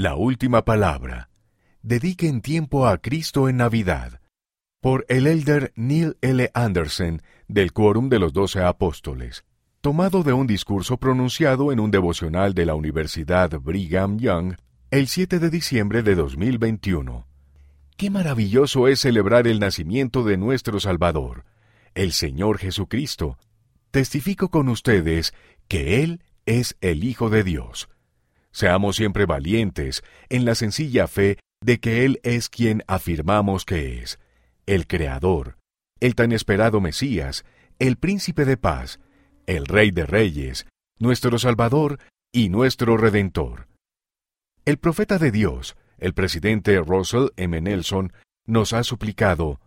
La última palabra. Dediquen tiempo a Cristo en Navidad. Por el elder Neil L. Anderson del Quórum de los Doce Apóstoles. Tomado de un discurso pronunciado en un devocional de la Universidad Brigham Young el 7 de diciembre de 2021. Qué maravilloso es celebrar el nacimiento de nuestro Salvador, el Señor Jesucristo. Testifico con ustedes que Él es el Hijo de Dios. Seamos siempre valientes en la sencilla fe de que Él es quien afirmamos que es, el Creador, el tan esperado Mesías, el Príncipe de paz, el Rey de Reyes, nuestro Salvador y nuestro Redentor. El profeta de Dios, el presidente Russell M. Nelson, nos ha suplicado,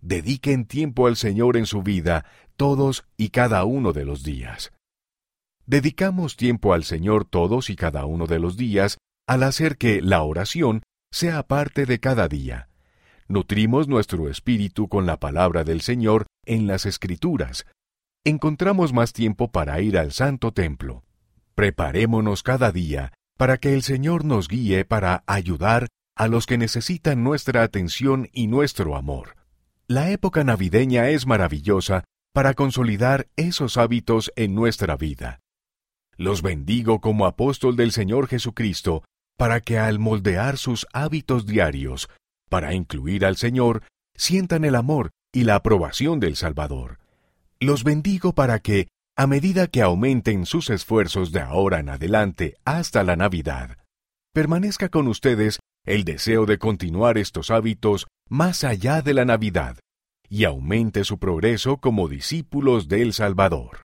dediquen tiempo al Señor en su vida todos y cada uno de los días. Dedicamos tiempo al Señor todos y cada uno de los días al hacer que la oración sea parte de cada día. Nutrimos nuestro espíritu con la palabra del Señor en las Escrituras. Encontramos más tiempo para ir al Santo Templo. Preparémonos cada día para que el Señor nos guíe para ayudar a los que necesitan nuestra atención y nuestro amor. La época navideña es maravillosa para consolidar esos hábitos en nuestra vida. Los bendigo como apóstol del Señor Jesucristo, para que al moldear sus hábitos diarios, para incluir al Señor, sientan el amor y la aprobación del Salvador. Los bendigo para que, a medida que aumenten sus esfuerzos de ahora en adelante hasta la Navidad, permanezca con ustedes el deseo de continuar estos hábitos más allá de la Navidad y aumente su progreso como discípulos del Salvador.